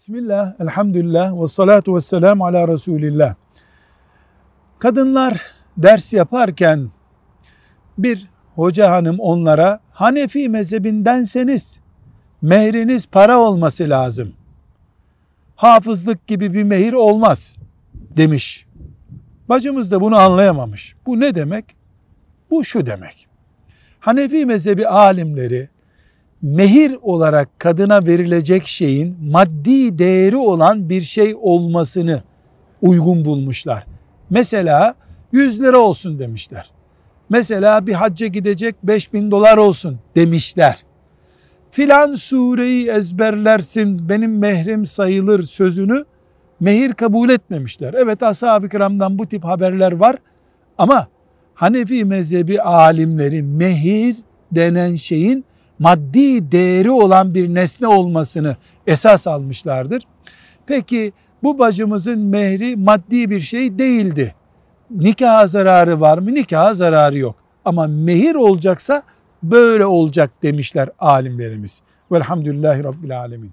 Bismillah, elhamdülillah ve salatu ve selamu ala Resulillah. Kadınlar ders yaparken bir hoca hanım onlara Hanefi mezhebindenseniz mehriniz para olması lazım. Hafızlık gibi bir mehir olmaz demiş. Bacımız da bunu anlayamamış. Bu ne demek? Bu şu demek. Hanefi mezhebi alimleri mehir olarak kadına verilecek şeyin maddi değeri olan bir şey olmasını uygun bulmuşlar. Mesela 100 lira olsun demişler. Mesela bir hacca gidecek 5000 dolar olsun demişler. Filan sureyi ezberlersin benim mehrim sayılır sözünü mehir kabul etmemişler. Evet ashab-ı kiramdan bu tip haberler var ama Hanefi mezhebi alimleri mehir denen şeyin maddi değeri olan bir nesne olmasını esas almışlardır. Peki bu bacımızın mehri maddi bir şey değildi. Nikah zararı var mı? Nikah zararı yok. Ama mehir olacaksa böyle olacak demişler alimlerimiz. Velhamdülillahi Rabbil Alemin.